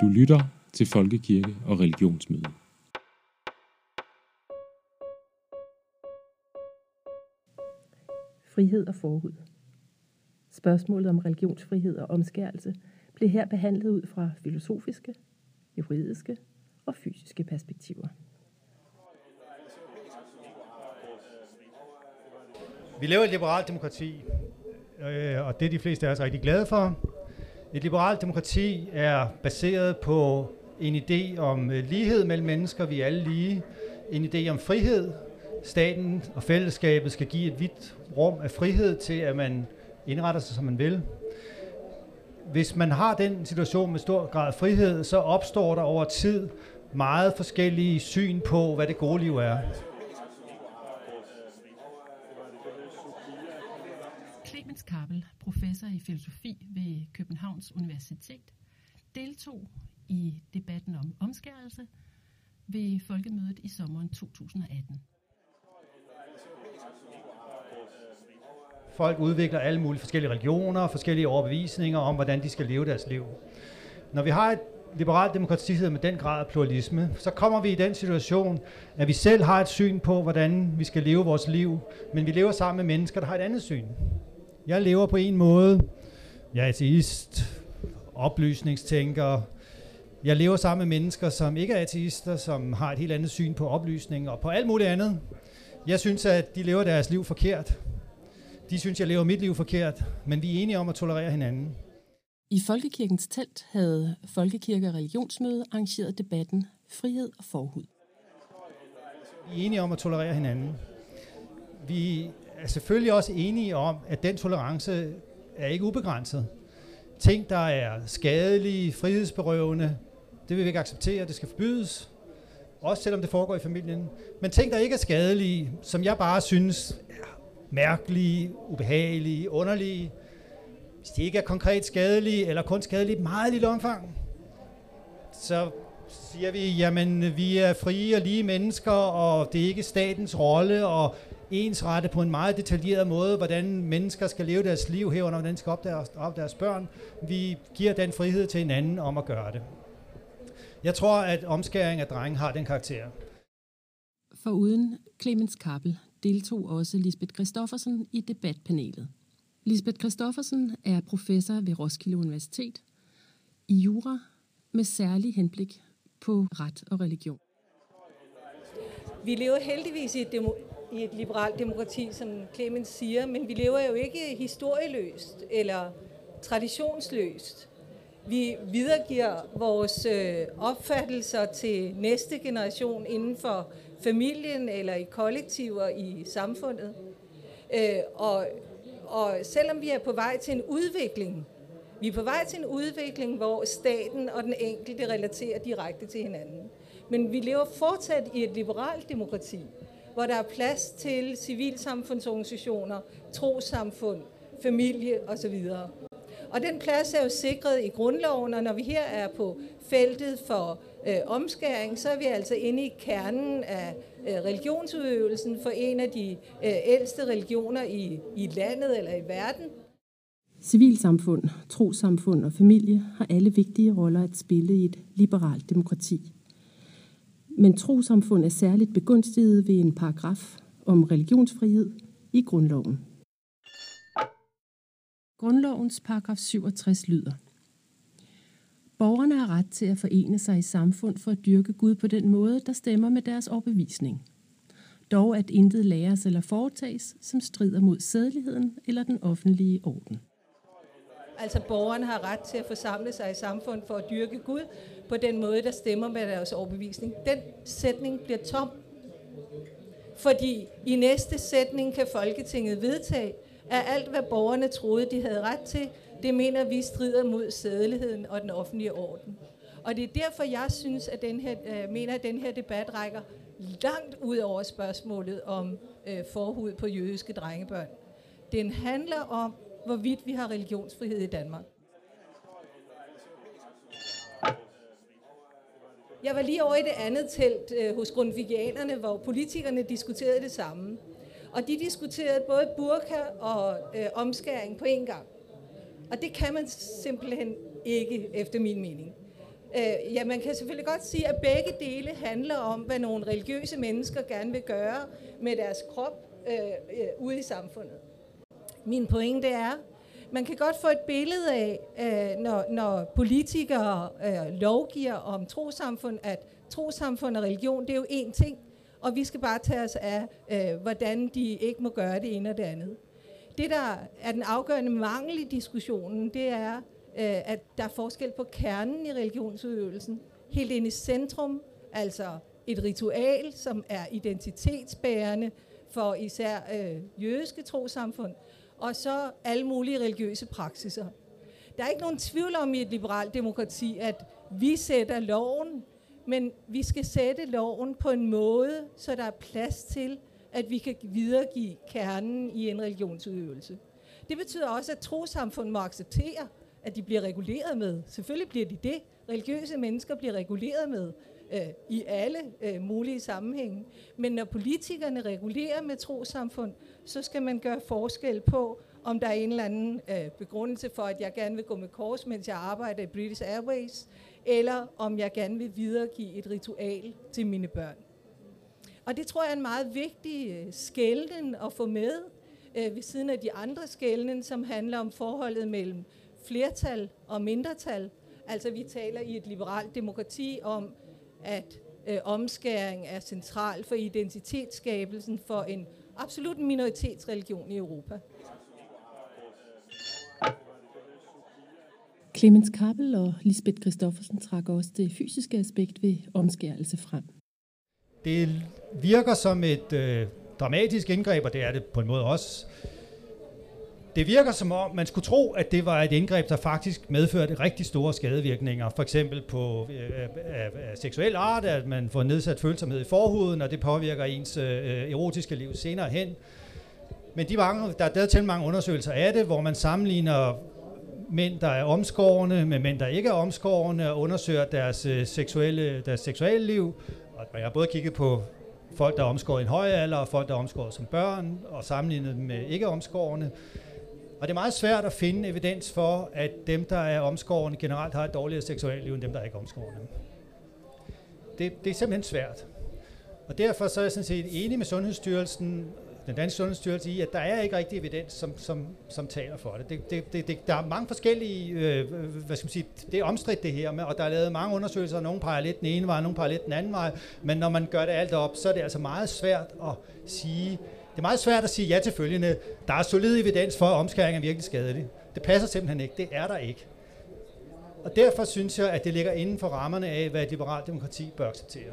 Du lytter til Folkekirke og Religionsmøde. Frihed og forhud. Spørgsmålet om religionsfrihed og omskærelse blev her behandlet ud fra filosofiske, juridiske og fysiske perspektiver. Vi lever i et liberalt demokrati, øh, og det er de fleste af os rigtig glade for. Et liberalt demokrati er baseret på en idé om øh, lighed mellem mennesker, vi er alle lige. En idé om frihed. Staten og fællesskabet skal give et vidt rum af frihed til, at man indretter sig, som man vil. Hvis man har den situation med stor grad af frihed, så opstår der over tid meget forskellige syn på, hvad det gode liv er. Clemens Kappel, professor i filosofi ved Københavns Universitet, deltog i debatten om omskærelse ved folkemødet i sommeren 2018. Folk udvikler alle mulige forskellige religioner, forskellige overbevisninger om, hvordan de skal leve deres liv. Når vi har et liberalt demokrati med den grad af pluralisme, så kommer vi i den situation, at vi selv har et syn på, hvordan vi skal leve vores liv, men vi lever sammen med mennesker, der har et andet syn. Jeg lever på en måde, jeg er ateist, oplysningstænker, jeg lever sammen med mennesker, som ikke er ateister, som har et helt andet syn på oplysning og på alt muligt andet. Jeg synes, at de lever deres liv forkert. De synes, jeg lever mit liv forkert, men vi er enige om at tolerere hinanden. I Folkekirkens telt havde Folkekirke og Religionsmøde arrangeret debatten Frihed og Forhud. Vi er enige om at tolerere hinanden. Vi er selvfølgelig også enige om, at den tolerance er ikke ubegrænset. Ting, der er skadelige, frihedsberøvende, det vil vi ikke acceptere, det skal forbydes. Også selvom det foregår i familien. Men ting, der ikke er skadelige, som jeg bare synes er mærkelige, ubehagelige, underlige, hvis de ikke er konkret skadelige, eller kun skadelige i meget lille omfang, så siger vi, jamen vi er frie og lige mennesker, og det er ikke statens rolle og ensrette på en meget detaljeret måde, hvordan mennesker skal leve deres liv herunder, hvordan de skal op deres, op deres børn. Vi giver den frihed til hinanden om at gøre det. Jeg tror, at omskæring af drenge har den karakter. For uden Clemens Kappel deltog også Lisbeth Christoffersen i debatpanelet. Lisbeth Christoffersen er professor ved Roskilde Universitet i jura med særlig henblik på ret og religion. Vi lever heldigvis i et, demo- i et liberalt demokrati, som Clemens siger, men vi lever jo ikke historieløst eller traditionsløst. Vi videregiver vores øh, opfattelser til næste generation inden for familien eller i kollektiver i samfundet. Øh, og, og selvom vi er på vej til en udvikling, vi er på vej til en udvikling, hvor staten og den enkelte relaterer direkte til hinanden. Men vi lever fortsat i et liberalt demokrati, hvor der er plads til civilsamfundsorganisationer, trosamfund, familie osv. Og den plads er jo sikret i grundloven, og når vi her er på feltet for øh, omskæring, så er vi altså inde i kernen af øh, religionsudøvelsen for en af de øh, ældste religioner i, i landet eller i verden. Civilsamfund, trosamfund og familie har alle vigtige roller at spille i et liberalt demokrati. Men trosamfund er særligt begunstiget ved en paragraf om religionsfrihed i grundloven. Grundlovens paragraf 67 lyder Borgerne har ret til at forene sig i samfund for at dyrke Gud på den måde, der stemmer med deres overbevisning. Dog at intet læres eller foretages, som strider mod sædeligheden eller den offentlige orden. Altså borgeren har ret til at forsamle sig i samfund for at dyrke Gud på den måde, der stemmer med deres overbevisning. Den sætning bliver tom, fordi i næste sætning kan Folketinget vedtage, at alt, hvad borgerne troede, de havde ret til, det mener vi strider mod sædeligheden og den offentlige orden. Og det er derfor, jeg synes, at den her, øh, mener, at den her debat rækker langt ud over spørgsmålet om øh, forhud på jødiske drengebørn. Den handler om, hvorvidt vi har religionsfrihed i Danmark. Jeg var lige over i det andet telt øh, hos grundvigianerne, hvor politikerne diskuterede det samme. Og de diskuterede både burka og øh, omskæring på én gang. Og det kan man simpelthen ikke, efter min mening. Øh, ja, man kan selvfølgelig godt sige, at begge dele handler om, hvad nogle religiøse mennesker gerne vil gøre med deres krop øh, øh, ude i samfundet. Min pointe er, man kan godt få et billede af, øh, når, når politikere øh, lovgiver om trosamfund, at trosamfund og religion, det er jo én ting, og vi skal bare tage os af, øh, hvordan de ikke må gøre det ene og det andet. Det, der er den afgørende mangel i diskussionen, det er, øh, at der er forskel på kernen i religionsudøvelsen. Helt ind i centrum, altså et ritual, som er identitetsbærende for især øh, jødiske trosamfund, og så alle mulige religiøse praksiser. Der er ikke nogen tvivl om i et liberalt demokrati, at vi sætter loven, men vi skal sætte loven på en måde, så der er plads til, at vi kan videregive kernen i en religionsudøvelse. Det betyder også, at trosamfund må acceptere, at de bliver reguleret med. Selvfølgelig bliver de det. Religiøse mennesker bliver reguleret med øh, i alle øh, mulige sammenhænge. Men når politikerne regulerer med trosamfund, så skal man gøre forskel på, om der er en eller anden øh, begrundelse for, at jeg gerne vil gå med kors, mens jeg arbejder i British Airways, eller om jeg gerne vil videregive et ritual til mine børn. Og det tror jeg er en meget vigtig øh, skælden at få med, øh, ved siden af de andre skælden, som handler om forholdet mellem flertal og mindretal. Altså vi taler i et liberalt demokrati om, at øh, omskæring er central for identitetsskabelsen for en absolut minoritetsreligion i Europa. Clemens Kappel og Lisbeth Christoffersen trak også det fysiske aspekt ved omskærelse frem. Det virker som et øh, dramatisk indgreb, og det er det på en måde også. Det virker som om, man skulle tro, at det var et indgreb, der faktisk medførte rigtig store skadevirkninger. For eksempel på øh, øh, af, af seksuel art, at man får nedsat følsomhed i forhuden, og det påvirker ens øh, erotiske liv senere hen. Men de mange, der er lavet til mange undersøgelser af det, hvor man sammenligner mænd, der er omskårende med mænd, der ikke er omskårende, og undersøger deres, øh, seksuelle, deres seksuelle liv. Og jeg har både kigget på folk, der er omskåret i en høj alder, og folk, der er omskåret som børn, og sammenlignet dem med ikke omskårende. Og det er meget svært at finde evidens for, at dem, der er omskårende, generelt har et dårligere seksuelt liv, end dem, der er ikke omskårende. Det, det er simpelthen svært. Og derfor så er jeg sådan set enig med Sundhedsstyrelsen den danske sundhedsstyrelse i, at der er ikke rigtig evidens, som, som, som taler for det. det, det, det, det der er mange forskellige, øh, hvad skal man sige, det er omstridt det her, med, og der er lavet mange undersøgelser, og nogle peger lidt den ene vej, nogle peger lidt den anden vej, men når man gør det alt op, så er det altså meget svært at sige, er meget svært at sige ja til følgende, der er solid evidens for, at omskæring er virkelig skadelig. Det passer simpelthen ikke, det er der ikke. Og derfor synes jeg, at det ligger inden for rammerne af, hvad et liberalt demokrati bør acceptere.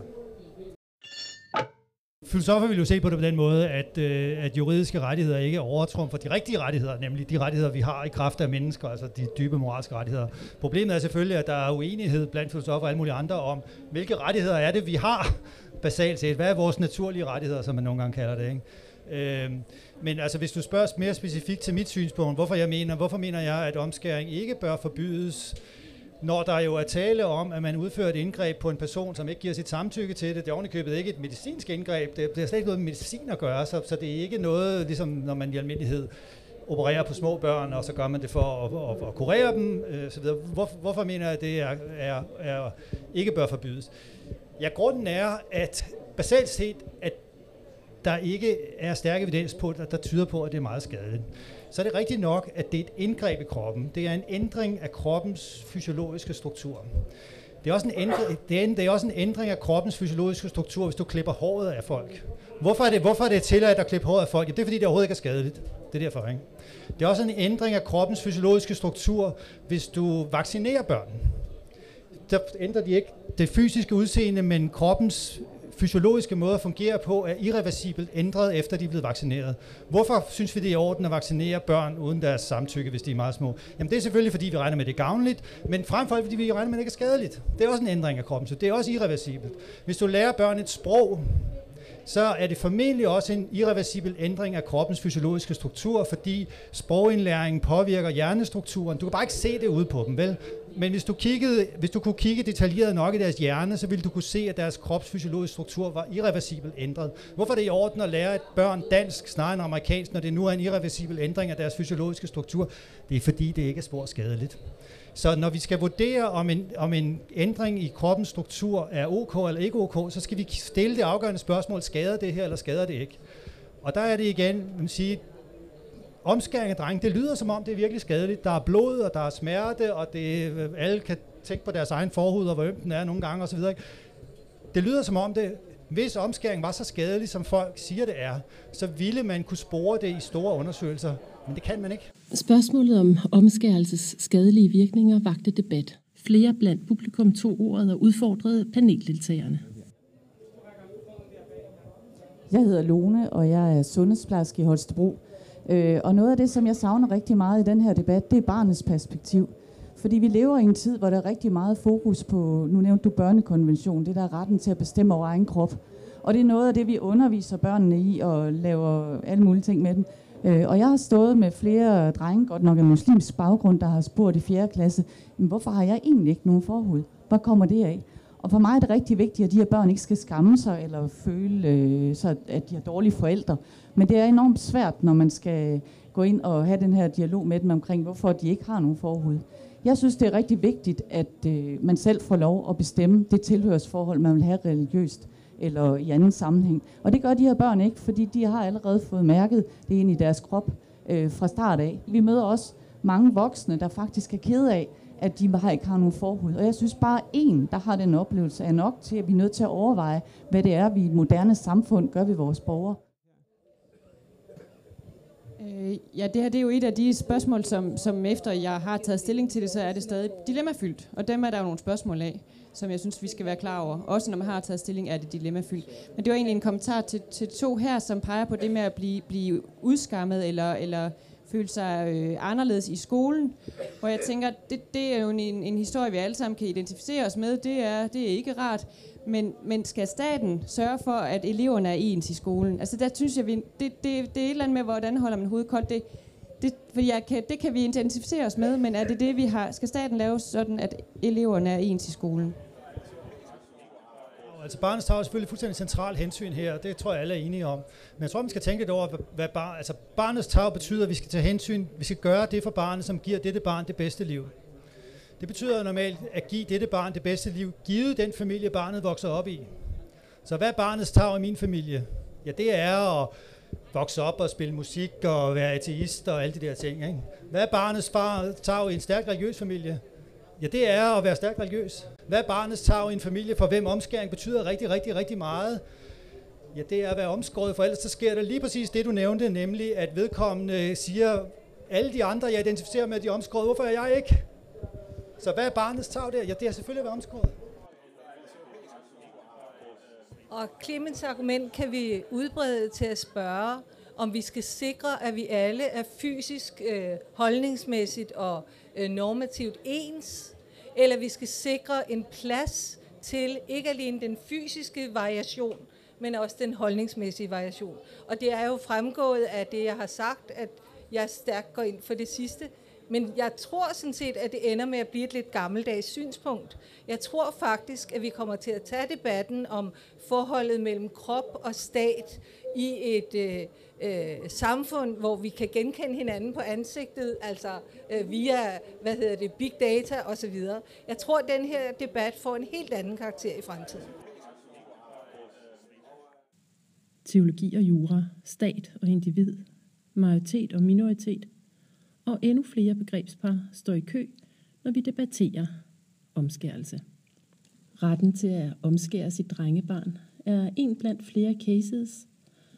Filosofer vil jo se på det på den måde, at, øh, at juridiske rettigheder ikke overtrumfer de rigtige rettigheder, nemlig de rettigheder, vi har i kraft af mennesker, altså de dybe moralske rettigheder. Problemet er selvfølgelig, at der er uenighed blandt filosofer og alle mulige andre om, hvilke rettigheder er det, vi har basalt set. Hvad er vores naturlige rettigheder, som man nogle gange kalder det, ikke? Øh, men altså, hvis du spørger mere specifikt til mit synspunkt, hvorfor jeg mener, hvorfor mener jeg, at omskæring ikke bør forbydes, når der jo er tale om, at man udfører et indgreb på en person, som ikke giver sit samtykke til det. Det er ovenikøbet ikke et medicinsk indgreb. Det, det har slet ikke noget med medicin at gøre, så, så det er ikke noget, ligesom når man i almindelighed opererer på små børn, og så gør man det for at, at, at kurere dem. Øh, så videre. Hvor, hvorfor mener jeg, at det er, er, er, ikke bør forbydes? Ja, grunden er, at basalt set, at der ikke er stærk evidens på, der, der tyder på, at det er meget skadeligt så er det rigtigt nok, at det er et indgreb i kroppen. Det er en ændring af kroppens fysiologiske struktur. Det er, også en ændring, det, er, det er også en ændring af kroppens fysiologiske struktur, hvis du klipper håret af folk. Hvorfor er det, hvorfor er det tilladt at klippe håret af folk? Ja, det er fordi, det overhovedet ikke er skadeligt. Det er derfor, ikke? Det er også en ændring af kroppens fysiologiske struktur, hvis du vaccinerer børn. Der ændrer de ikke det fysiske udseende, men kroppens fysiologiske måde at fungere på er irreversibelt ændret efter de er blevet vaccineret. Hvorfor synes vi det er i orden at vaccinere børn uden deres samtykke, hvis de er meget små? Jamen det er selvfølgelig fordi vi regner med det er gavnligt, men frem for alt fordi vi regner med det ikke er skadeligt. Det er også en ændring af kroppen, så det er også irreversibelt. Hvis du lærer børn et sprog, så er det formentlig også en irreversibel ændring af kroppens fysiologiske struktur, fordi sprogindlæringen påvirker hjernestrukturen. Du kan bare ikke se det ude på dem, vel? Men hvis du, kiggede, hvis du kunne kigge detaljeret nok i deres hjerne, så ville du kunne se, at deres kropsfysiologiske struktur var irreversibelt ændret. Hvorfor er det i orden at lære et børn dansk snarere end amerikansk, når det nu er en irreversibel ændring af deres fysiologiske struktur? Det er fordi, det ikke er spor skadeligt. Så når vi skal vurdere, om en, om en ændring i kroppens struktur er ok eller ikke ok, så skal vi stille det afgørende spørgsmål, skader det her eller skader det ikke? Og der er det igen, man sige, omskæring af drenge, det lyder som om, det er virkelig skadeligt. Der er blod, og der er smerte, og det, alle kan tænke på deres egen forhud, og hvor øm den er nogle gange osv. Det lyder som om, det, hvis omskæring var så skadelig, som folk siger, det er, så ville man kunne spore det i store undersøgelser. Men det kan man ikke. Spørgsmålet om omskærelses skadelige virkninger vagte debat. Flere blandt publikum tog ordet og udfordrede paneldeltagerne. Jeg hedder Lone, og jeg er sundhedsplejerske i Holstebro. Øh, og noget af det, som jeg savner rigtig meget i den her debat, det er barnets perspektiv. Fordi vi lever i en tid, hvor der er rigtig meget fokus på, nu nævnte du børnekonvention, det der er retten til at bestemme over egen krop. Og det er noget af det, vi underviser børnene i og laver alle mulige ting med dem. Øh, og jeg har stået med flere drenge, godt nok af muslimsk baggrund, der har spurgt i 4. klasse, men hvorfor har jeg egentlig ikke nogen forhud? Hvor kommer det af? Og for mig er det rigtig vigtigt, at de her børn ikke skal skamme sig eller føle, øh, så, at de har dårlige forældre. Men det er enormt svært, når man skal gå ind og have den her dialog med dem omkring, hvorfor de ikke har nogen forhud. Jeg synes, det er rigtig vigtigt, at øh, man selv får lov at bestemme det tilhørsforhold, man vil have religiøst eller i anden sammenhæng. Og det gør de her børn ikke, fordi de har allerede fået mærket det ind i deres krop øh, fra start af. Vi møder også mange voksne, der faktisk er ked af, at de har ikke har nogen forhud. Og jeg synes bare, en, der har den oplevelse, er nok til, at vi er nødt til at overveje, hvad det er, vi i et moderne samfund gør ved vores borgere. Øh, ja, det her det er jo et af de spørgsmål, som, som efter jeg har taget stilling til det, så er det stadig dilemmafyldt. Og dem er der jo nogle spørgsmål af, som jeg synes, vi skal være klar over. Også når man har taget stilling, er det dilemmafyldt. Men det var egentlig en kommentar til, til to her, som peger på det med at blive, blive udskammet eller, eller følte sig øh, anderledes i skolen. Hvor jeg tænker, det, det er jo en, en historie, vi alle sammen kan identificere os med. Det er, det er ikke rart. Men, men skal staten sørge for, at eleverne er ens i skolen? Altså der synes jeg, vi, det, det, det er et eller andet med, hvordan holder man hovedet koldt. Det, det, for jeg kan, det kan vi identificere os med, men er det det, vi har? Skal staten lave sådan, at eleverne er ens i skolen? Altså barnets tag er selvfølgelig fuldstændig central hensyn her, det tror jeg alle er enige om. Men jeg tror, man skal tænke lidt over, hvad bar, altså barnets tag betyder, at vi skal tage hensyn, vi skal gøre det for barnet, som giver dette barn det bedste liv. Det betyder normalt at give dette barn det bedste liv, givet den familie, barnet vokser op i. Så hvad er barnets tag i min familie? Ja, det er at vokse op og spille musik og være ateist og alle de der ting. Ikke? Hvad er barnets far tag i en stærk religiøs familie? Ja, det er at være stærkt religiøs. Hvad er barnets tag i en familie, for hvem omskæring betyder rigtig, rigtig, rigtig meget? Ja, det er at være omskåret, for ellers så sker der lige præcis det, du nævnte, nemlig at vedkommende siger, alle de andre, jeg identificerer med, de er omskåret, hvorfor er jeg ikke? Så hvad er barnets tag der? Ja, det er selvfølgelig at være omskåret. Og Clemens argument kan vi udbrede til at spørge, om vi skal sikre, at vi alle er fysisk, øh, holdningsmæssigt og øh, normativt ens, eller vi skal sikre en plads til ikke alene den fysiske variation, men også den holdningsmæssige variation. Og det er jo fremgået af det, jeg har sagt, at jeg stærkt går ind for det sidste, men jeg tror sådan set, at det ender med at blive et lidt gammeldags synspunkt. Jeg tror faktisk, at vi kommer til at tage debatten om forholdet mellem krop og stat i et øh, øh, samfund, hvor vi kan genkende hinanden på ansigtet, altså øh, via, hvad hedder det, big data osv. Jeg tror, at den her debat får en helt anden karakter i fremtiden. Teologi og jura, stat og individ, majoritet og minoritet – og endnu flere begrebspar står i kø, når vi debatterer omskærelse. Retten til at omskære sit drengebarn er en blandt flere cases,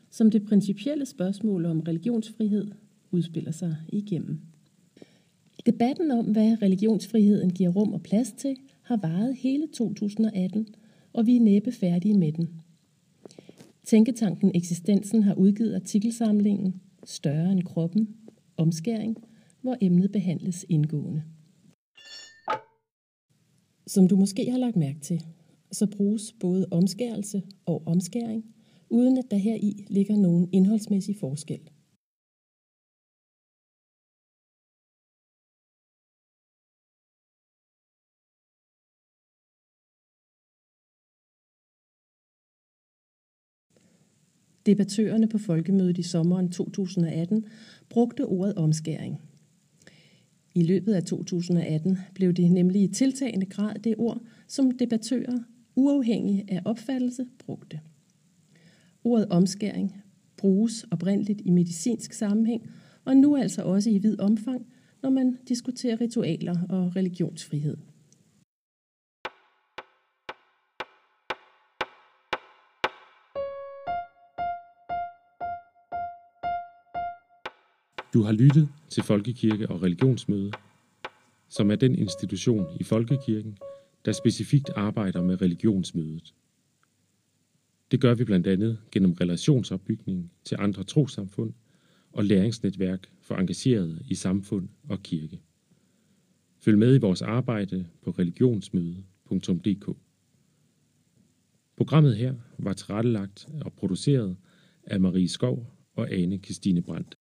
som det principielle spørgsmål om religionsfrihed udspiller sig igennem. Debatten om, hvad religionsfriheden giver rum og plads til, har varet hele 2018, og vi er næppe færdige med den. Tænketanken Eksistensen har udgivet artikelsamlingen Større end kroppen, omskæring, hvor emnet behandles indgående. Som du måske har lagt mærke til, så bruges både omskærelse og omskæring, uden at der her i ligger nogen indholdsmæssig forskel. Debattørerne på folkemødet i sommeren 2018 brugte ordet omskæring – i løbet af 2018 blev det nemlig i tiltagende grad det ord, som debattører, uafhængig af opfattelse, brugte. Ordet omskæring bruges oprindeligt i medicinsk sammenhæng, og nu altså også i vid omfang, når man diskuterer ritualer og religionsfrihed. Du har lyttet til Folkekirke og Religionsmøde, som er den institution i Folkekirken, der specifikt arbejder med religionsmødet. Det gør vi blandt andet gennem relationsopbygning til andre trosamfund og læringsnetværk for engagerede i samfund og kirke. Følg med i vores arbejde på religionsmøde.dk. Programmet her var tilrettelagt og produceret af Marie Skov og Ane Christine Brandt.